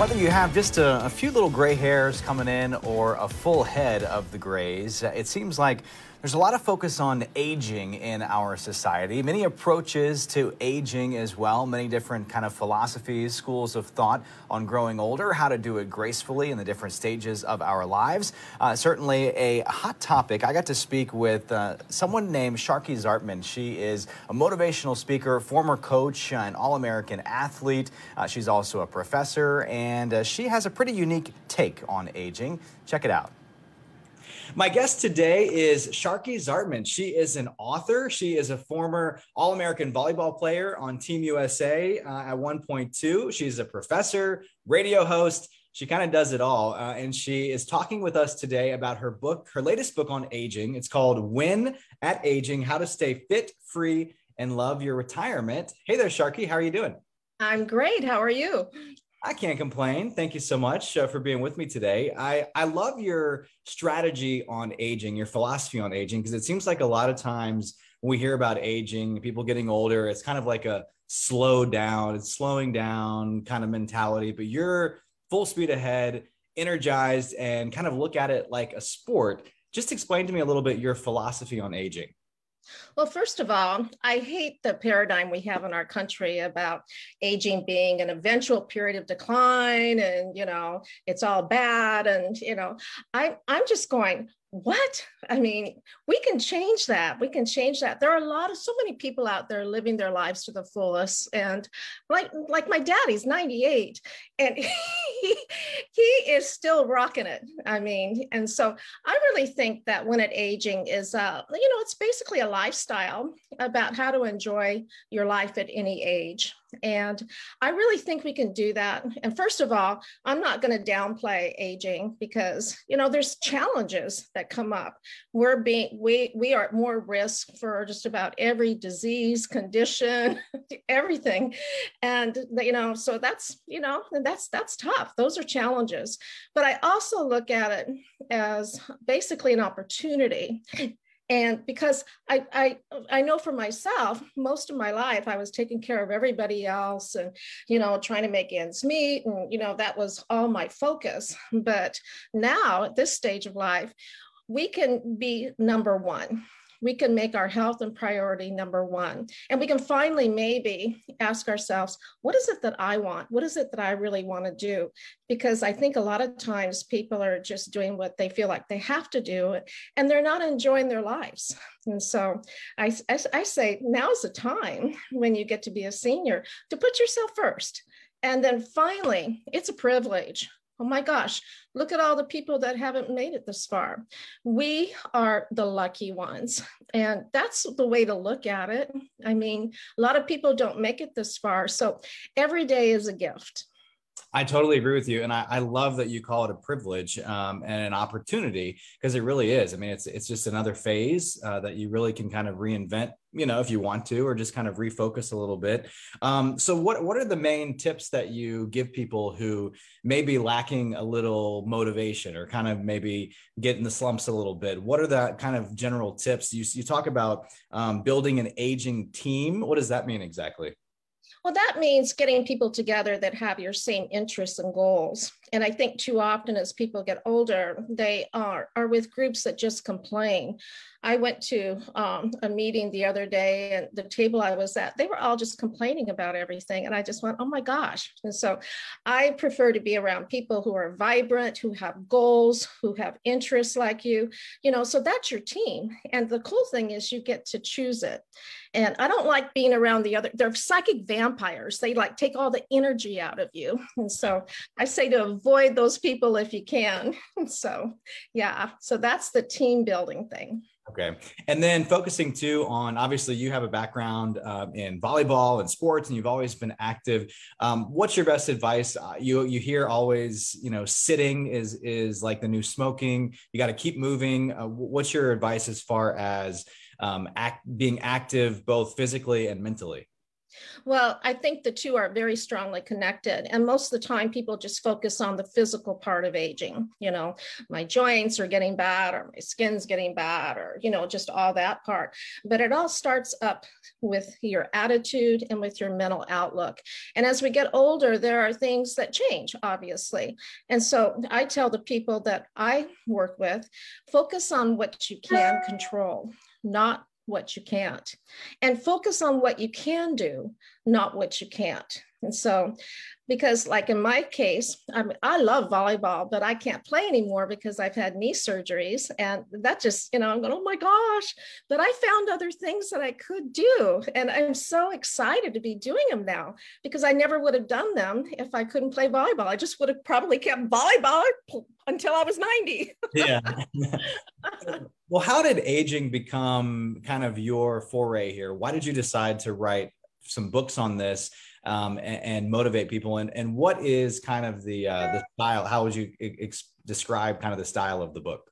Whether you have just a, a, few little gray hairs coming in or a full head of the grays, it seems like there's a lot of focus on aging in our society, many approaches to aging as well, many different kind of philosophies, schools of thought on growing older, how to do it gracefully in the different stages of our lives. Uh, certainly a hot topic. I got to speak with uh, someone named Sharkie Zartman. She is a motivational speaker, former coach, an All American athlete. Uh, she's also a professor, and uh, she has a pretty unique take on aging. Check it out. My guest today is Sharkie Zartman. She is an author. She is a former All American volleyball player on Team USA uh, at 1.2. She's a professor, radio host. She kind of does it all. Uh, and she is talking with us today about her book, her latest book on aging. It's called Win at Aging How to Stay Fit, Free, and Love Your Retirement. Hey there, Sharkie. How are you doing? I'm great. How are you? I can't complain. Thank you so much uh, for being with me today. I, I love your strategy on aging, your philosophy on aging, because it seems like a lot of times when we hear about aging, people getting older, it's kind of like a slow down, it's slowing down kind of mentality, but you're full speed ahead, energized, and kind of look at it like a sport. Just explain to me a little bit your philosophy on aging. Well, first of all, I hate the paradigm we have in our country about aging being an eventual period of decline and, you know, it's all bad. And, you know, I, I'm just going, what? I mean we can change that. We can change that. There are a lot of so many people out there living their lives to the fullest. And like like my daddy's 98 and he, he is still rocking it i mean. And so i really think that when it aging is uh you know it's basically a lifestyle about how to enjoy your life at any age and I really think we can do that. And first of all, I'm not going to downplay aging because, you know, there's challenges that come up. We're being, we, we are at more risk for just about every disease, condition, everything. And, you know, so that's, you know, that's, that's tough. Those are challenges. But I also look at it as basically an opportunity and because I, I i know for myself most of my life i was taking care of everybody else and you know trying to make ends meet and you know that was all my focus. But now at this stage of life we can be number one we can make our health and priority number one. And we can finally maybe ask ourselves, what is it that I want? What is it that I really want to do? Because I think a lot of times people are just doing what they feel like they have to do and they're not enjoying their lives. And so I, I, I say now's the time when you get to be a senior to put yourself first. And then finally, it's a privilege oh my gosh, look at all the people that haven't made it this far. We are the lucky ones. And that's the way to look at it. I mean, a lot of people don't make it this far. So every day is a gift. I totally agree with you, and I, I love that you call it a privilege um, and an opportunity because it really is. I mean, it's it's just another phase uh, that you really can kind of reinvent, you know, if you want to, or just kind of refocus a little bit. Um, so, what what are the main tips that you give people who may be lacking a little motivation or kind of maybe get in the slumps a little bit? What are the kind of general tips you you talk about um, building an aging team? What does that mean exactly? Well, that means getting people together that have your same interests and goals. And I think too often as people get older, they are, are with groups that just complain. I went to um, a meeting the other day, and the table I was at, they were all just complaining about everything. And I just went, oh my gosh. And so I prefer to be around people who are vibrant, who have goals, who have interests like you, you know, so that's your team. And the cool thing is you get to choose it. And I don't like being around the other, they're psychic vampires. They like take all the energy out of you. And so I say to avoid those people if you can. so, yeah, so that's the team building thing. Okay. And then focusing too on obviously you have a background um, in volleyball and sports, and you've always been active. Um, what's your best advice? Uh, you you hear always, you know, sitting is is like the new smoking. You got to keep moving. Uh, what's your advice as far as um, act, being active both physically and mentally? Well, I think the two are very strongly connected. And most of the time, people just focus on the physical part of aging. You know, my joints are getting bad, or my skin's getting bad, or, you know, just all that part. But it all starts up with your attitude and with your mental outlook. And as we get older, there are things that change, obviously. And so I tell the people that I work with focus on what you can control, not what you can't. And focus on what you can do not what you can't. And so because like in my case I, mean, I love volleyball but i can't play anymore because i've had knee surgeries. And that just you know i'm going oh my gosh. But i found other things that i could do. And i'm so excited to be doing them now because i never would have done them if i couldn't play volleyball. I just would have probably kept volleyball until i was 90 yeah. Well how did aging become kind of your foray here? Why did you decide to write some books on this um, and, and, motivate people. And, and what is kind of the, uh, the style? How would you ex- describe kind of the style of the book?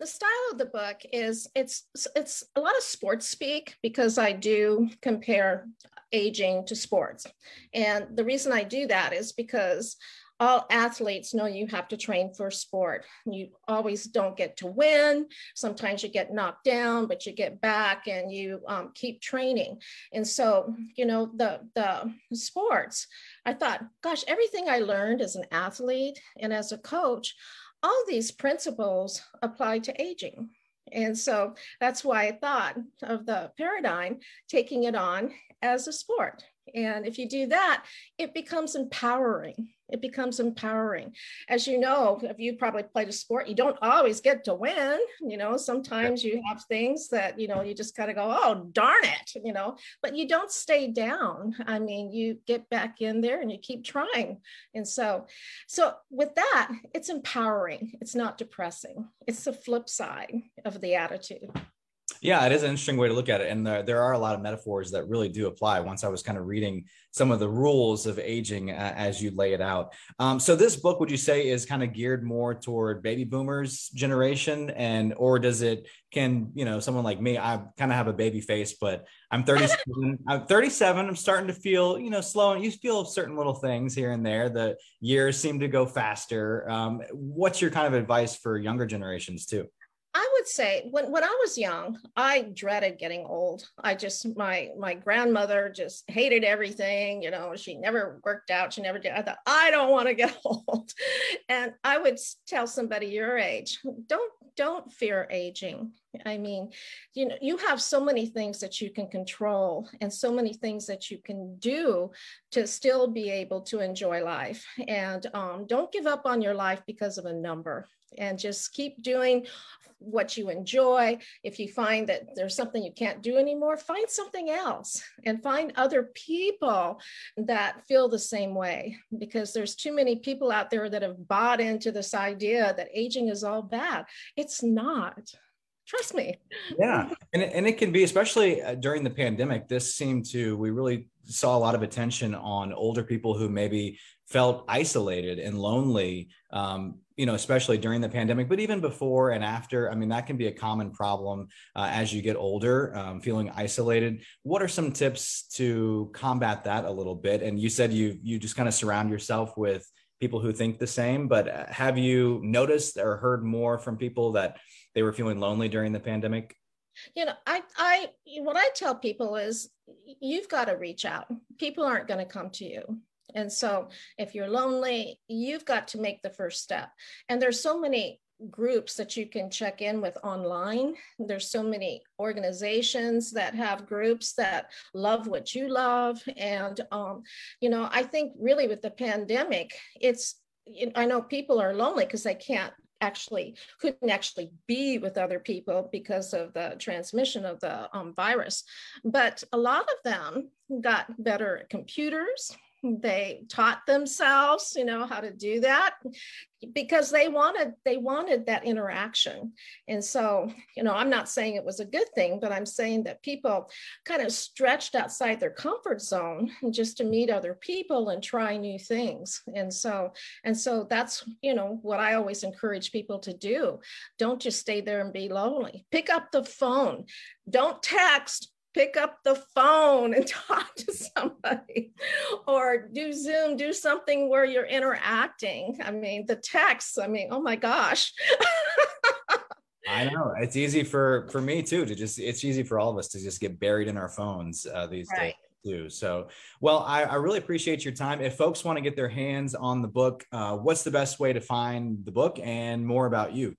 the style of the book is it's it's a lot of sports speak because I do compare aging to sports. And the reason I do that is because all athletes know you have to train for sport. You always don't get to win. Sometimes you get knocked down, but you get back and you um, keep training. And so, you know, the the sports. I thought, gosh, everything I learned as an athlete and as a coach, all these principles apply to aging. And so that's why I thought of the paradigm, taking it on as a sport. And if you do that, it becomes empowering it becomes empowering. As you know, if you probably played a sport, you don't always get to win. You know, sometimes you have things that, you know, you just kind of go, oh, darn it, you know, but you don't stay down. I mean, you get back in there and you keep trying. And so, so with that, it's empowering. It's not depressing. It's the flip side of the attitude. Yeah, it is an interesting way to look at it. And there, there are a lot of metaphors that really do apply once I was kind of reading some of the rules of aging uh, as you lay it out. Um, so this book, would you say is kind of geared more toward baby boomers generation and, or does it, can, you know, someone like me, I kind of have a baby face, but I'm 37, I'm 37. I'm starting to feel, you know, slow and you feel certain little things here and there. The years seem to go faster. Um, what's your kind of advice for younger generations too? I would say when, when I was young, I dreaded getting old. I just my my grandmother just hated everything. You know, she never worked out. She never did. I thought I don't want to get old, and I would tell somebody your age, don't don't fear aging. I mean, you know, you have so many things that you can control and so many things that you can do to still be able to enjoy life. And um, don't give up on your life because of a number and just keep doing what you enjoy. If you find that there's something you can't do anymore, find something else and find other people that feel the same way because there's too many people out there that have bought into this idea that aging is all bad. It's not trust me. Yeah. And and it can be especially uh, during the pandemic this seemed to we really saw a lot of attention on older people who maybe felt isolated and lonely um, you know especially during the pandemic but even before and after. I mean that can be a common problem uh, as you get older um, feeling isolated. What are some tips to combat that a little bit? And you said you you just kind of surround yourself with people who think the same but uh, have you noticed or heard more from people that they were feeling lonely during the pandemic? You know i i what i tell people is you've got to reach out. People aren't going to come to you. And so if you're lonely you've got to make the first step. And there's so many groups that you can check in with online. There's so many organizations that have groups that love what you love. And um, you know i think really with the pandemic it's i know people are lonely because they can't actually couldn't actually be with other people because of the transmission of the um, virus. But a lot of them got better at computers they taught themselves you know how to do that because they wanted they wanted that interaction. And so you know i'm not saying it was a good thing but i'm saying that people kind of stretched outside their comfort zone just to meet other people and try new things. And so and so that's you know what i always encourage people to do. Don't just stay there and be lonely. Pick up the phone. Don't text pick up the phone and talk to somebody or do Zoom, do something where you're interacting. I mean, the texts, I mean, oh my gosh. I know it's easy for for me too to just it's easy for all of us to just get buried in our phones uh, these right. days too. So, well, I, I, really appreciate your time. If folks want to get their hands on the book, uh, what's the best way to find the book and more about you?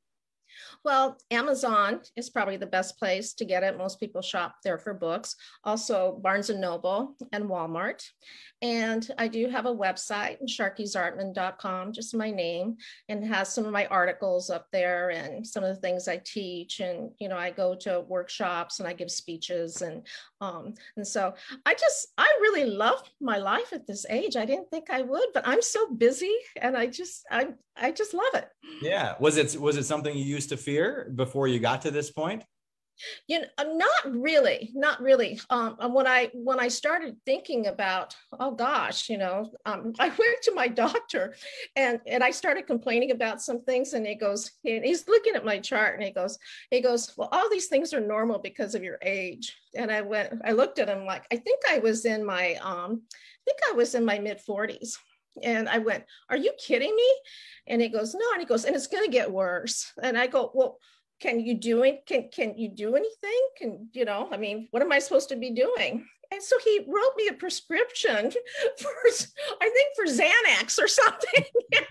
Well, Amazon is probably the best place to get it. Most people shop there for books. Also, Barnes and Noble and Walmart. And I do have a website, sharkiezartman.com, just my name, and has some of my articles up there and some of the things I teach. And, you know, I go to workshops and I give speeches. And, um, and so I just, I really love my life at this age. I didn't think I would, but I'm so busy and I just, I, I just love it. Yeah. Was it, was it something you used to before you got to this point? you know uh, not really not really. Um when i when i started thinking about oh gosh you know um, i went to my doctor and and i started complaining about some things and he goes and he's looking at my chart and he goes he goes well all these things are normal because of your age. And i went i looked at him like i think i was in my um i think i was in my mid 40s and I went, Are you kidding me? And he goes, No. And he goes, And it's going to get worse. And I go, Well, can you do it can can you do anything can you know i mean what am i supposed to be doing and so he wrote me a prescription for i think for xanax or something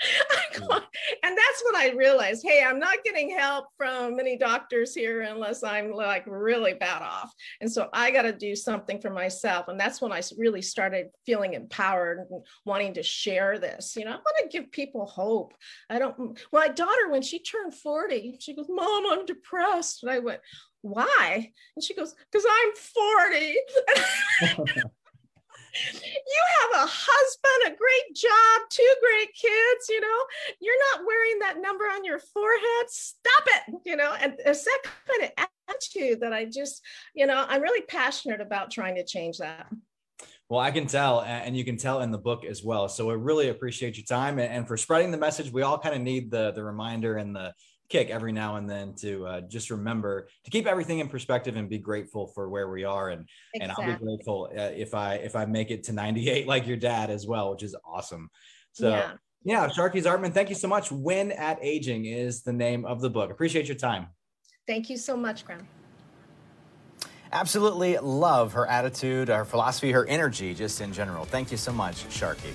and that's when I realized, hey, I'm not getting help from many doctors here unless I'm like really bad off. And so I got to do something for myself. And that's when I really started feeling empowered and wanting to share this. You know, I want to give people hope. I don't, my daughter, when she turned 40, she goes, Mom, I'm depressed. And I went, why? And she goes, because I'm 40. you have a husband, a great job, two great kids, you know, you're not wearing that number on your forehead. Stop it, you know, and it's that kind of attitude that I just, you know, I'm really passionate about trying to change that. Well, I can tell, and you can tell in the book as well. So I really appreciate your time and for spreading the message. We all kind of need the the reminder and the kick every now and then to uh, just remember to keep everything in perspective and be grateful for where we are. And exactly. and I'll be grateful uh, if I if I make it to 98 like your dad as well which is awesome. So yeah, yeah Sharkie Zartman thank you so much. Win at Aging is the name of the book. Appreciate your time. Thank you so much Graham. Absolutely love her attitude her philosophy her energy just in general. Thank you so much Sharkie